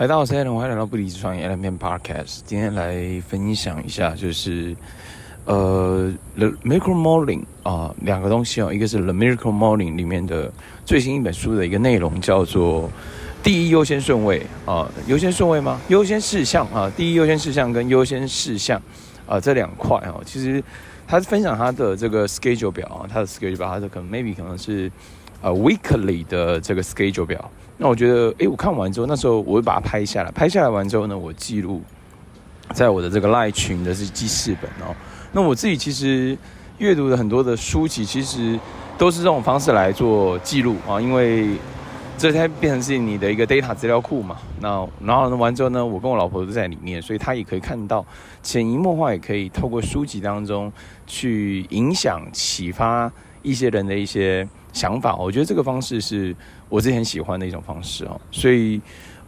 嗨，大家好，我是 Allen，欢迎来到不离职创业 Allen Peng Podcast。今天来分享一下，就是呃，The Miracle Morning 啊，两个东西哦，一个是 The Miracle Morning 里面的最新一本书的一个内容，叫做第一优先顺位啊，优先顺位吗？优先事项啊，第一优先事项跟优先事项啊，这两块哦，其实他分享他的这个 schedule 表啊，他的 schedule 表，他的可能 maybe 可能是呃 weekly 的这个 schedule 表。那我觉得，诶，我看完之后，那时候我会把它拍下来，拍下来完之后呢，我记录在我的这个赖群的是记事本哦。那我自己其实阅读的很多的书籍，其实都是这种方式来做记录啊，因为这才变成是你的一个 data 资料库嘛。那然后呢，完之后呢，我跟我老婆都在里面，所以她也可以看到，潜移默化也可以透过书籍当中去影响、启发一些人的一些想法。我觉得这个方式是。我之前喜欢的一种方式哦，所以，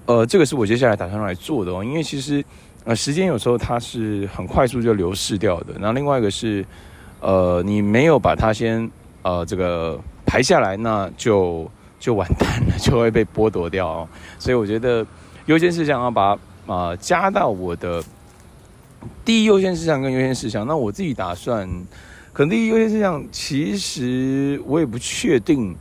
呃，这个是我接下来打算来做的哦。因为其实，呃，时间有时候它是很快速就流逝掉的。然后另外一个是，呃，你没有把它先呃这个排下来，那就就完蛋了，就会被剥夺掉哦。所以我觉得优先事项要把、呃、加到我的第一优先事项跟优先事项。那我自己打算，可能第一优先事项其实我也不确定。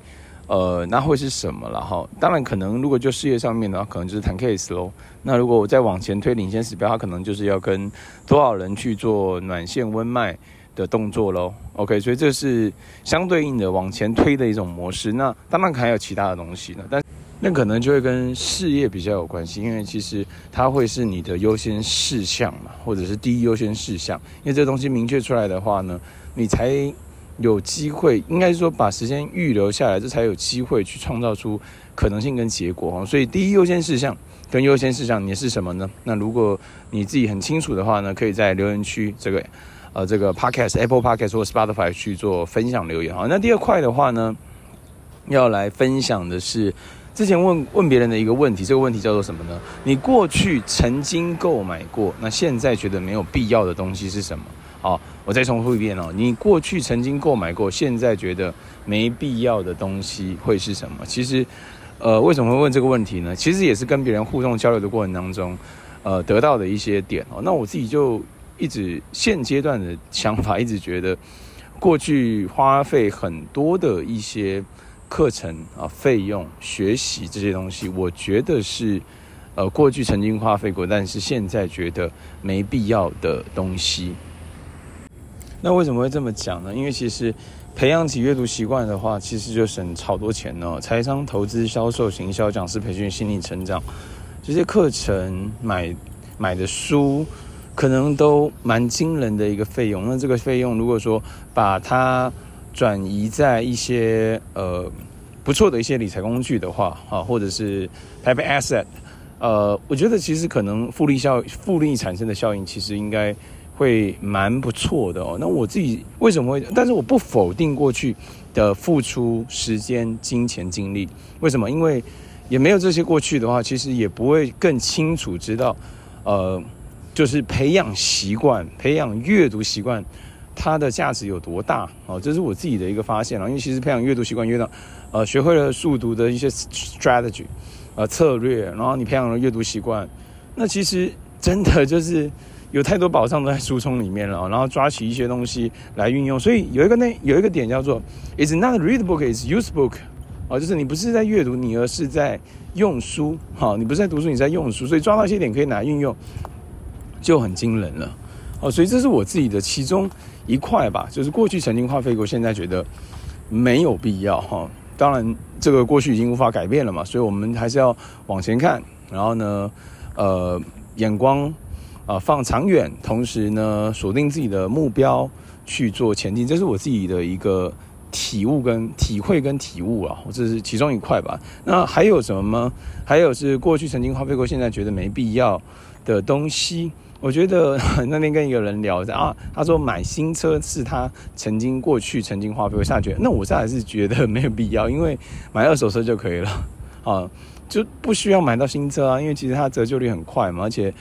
呃，那会是什么了哈？当然，可能如果就事业上面的话，可能就是谈 case 喽。那如果我再往前推领先指标，它可能就是要跟多少人去做暖线温脉的动作喽。OK，所以这是相对应的往前推的一种模式。那当然还有其他的东西呢，但那可能就会跟事业比较有关系，因为其实它会是你的优先事项嘛，或者是第一优先事项。因为这东西明确出来的话呢，你才。有机会，应该是说把时间预留下来，这才有机会去创造出可能性跟结果哈。所以第一优先事项跟优先事项你是什么呢？那如果你自己很清楚的话呢，可以在留言区这个呃这个 Podcast Apple Podcast 或者 Spotify 去做分享留言。哈，那第二块的话呢，要来分享的是之前问问别人的一个问题，这个问题叫做什么呢？你过去曾经购买过，那现在觉得没有必要的东西是什么？好，我再重复一遍哦。你过去曾经购买过，现在觉得没必要的东西会是什么？其实，呃，为什么会问这个问题呢？其实也是跟别人互动交流的过程当中，呃，得到的一些点哦。那我自己就一直现阶段的想法，一直觉得过去花费很多的一些课程啊、费用、学习这些东西，我觉得是呃过去曾经花费过，但是现在觉得没必要的东西。那为什么会这么讲呢？因为其实培养起阅读习惯的话，其实就省超多钱哦。财商、投资、销售、行销、讲师培训、心理成长这些课程买买的书，可能都蛮惊人的一个费用。那这个费用如果说把它转移在一些呃不错的一些理财工具的话，啊，或者是 p a p e asset，呃，我觉得其实可能复利效复利产生的效应，其实应该。会蛮不错的哦。那我自己为什么会？但是我不否定过去的付出时间、金钱、精力。为什么？因为也没有这些过去的话，其实也不会更清楚知道，呃，就是培养习惯、培养阅读习惯，它的价值有多大哦。这是我自己的一个发现了。因为其实培养阅读习惯，越到呃学会了速读的一些 strategy，呃策略，然后你培养了阅读习惯，那其实真的就是。有太多宝藏都在书丛里面了，然后抓起一些东西来运用。所以有一个那有一个点叫做 "It's not read book, it's use book"，哦，就是你不是在阅读，你而是在用书。好，你不是在读书，你在用书。所以抓到一些点可以拿来运用，就很惊人了。哦，所以这是我自己的其中一块吧，就是过去曾经花费过，现在觉得没有必要。哈，当然这个过去已经无法改变了嘛，所以我们还是要往前看。然后呢，呃，眼光。啊，放长远，同时呢，锁定自己的目标去做前进，这是我自己的一个体悟跟体会跟体悟啊，这是其中一块吧。那还有什么吗？还有是过去曾经花费过，现在觉得没必要的东西。我觉得 那天跟一个人聊着啊，他说买新车是他曾经过去曾经花费过，现在觉得那我现在还是觉得没有必要，因为买二手车就可以了 啊，就不需要买到新车啊，因为其实它折旧率很快嘛，而且。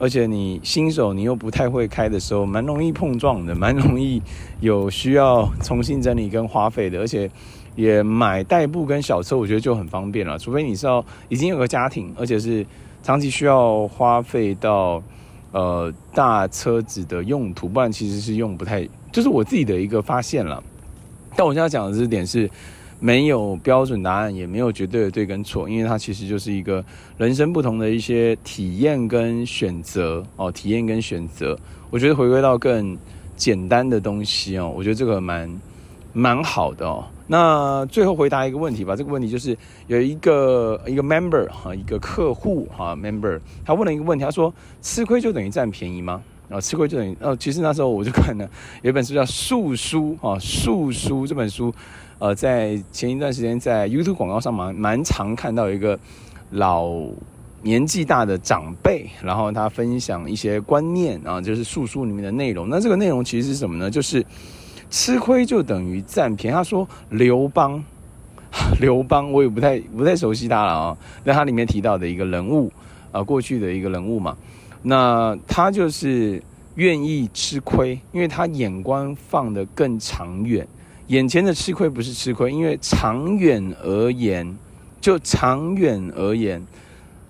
而且你新手，你又不太会开的时候，蛮容易碰撞的，蛮容易有需要重新整理跟花费的。而且也买代步跟小车，我觉得就很方便了。除非你是要已经有个家庭，而且是长期需要花费到呃大车子的用途，不然其实是用不太。就是我自己的一个发现了。但我现在讲的这点是没有标准答案，也没有绝对的对跟错，因为它其实就是一个人生不同的一些体验跟选择哦，体验跟选择。我觉得回归到更简单的东西哦，我觉得这个蛮蛮好的哦。那最后回答一个问题吧，这个问题就是有一个一个 member 哈，一个客户哈 member，他问了一个问题，他说吃亏就等于占便宜吗？啊，吃亏就等于哦。其实那时候我就看了有一本书叫《树书》啊，《树书》这本书，呃，在前一段时间在 YouTube 广告上蛮蛮常看到一个老年纪大的长辈，然后他分享一些观念啊，就是《树书》里面的内容。那这个内容其实是什么呢？就是。吃亏就等于占便宜。他说刘邦，刘邦我也不太不太熟悉他了啊。那他里面提到的一个人物啊，过去的一个人物嘛，那他就是愿意吃亏，因为他眼光放得更长远。眼前的吃亏不是吃亏，因为长远而言，就长远而言，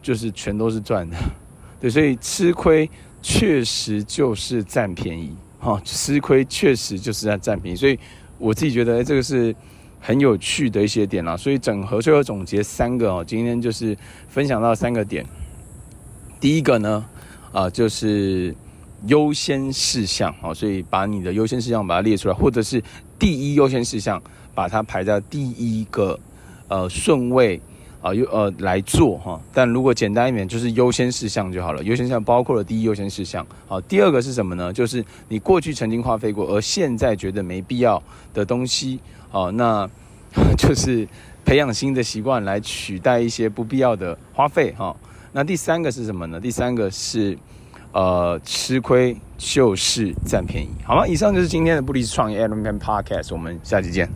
就是全都是赚的。对，所以吃亏确实就是占便宜。哈，吃亏确实就是在占便宜，所以我自己觉得这个是很有趣的一些点啦。所以整合最后总结三个哦，今天就是分享到三个点。第一个呢，啊，就是优先事项啊，所以把你的优先事项把它列出来，或者是第一优先事项把它排在第一个呃顺位。啊，又呃来做哈，但如果简单一点，就是优先事项就好了。优先事项包括了第一优先事项，好，第二个是什么呢？就是你过去曾经花费过，而现在觉得没必要的东西，好，那 就是培养新的习惯来取代一些不必要的花费哈。那第三个是什么呢？第三个是呃吃亏就是占便宜，好吗？以上就是今天的布里斯创业 Element Podcast，我们下期见。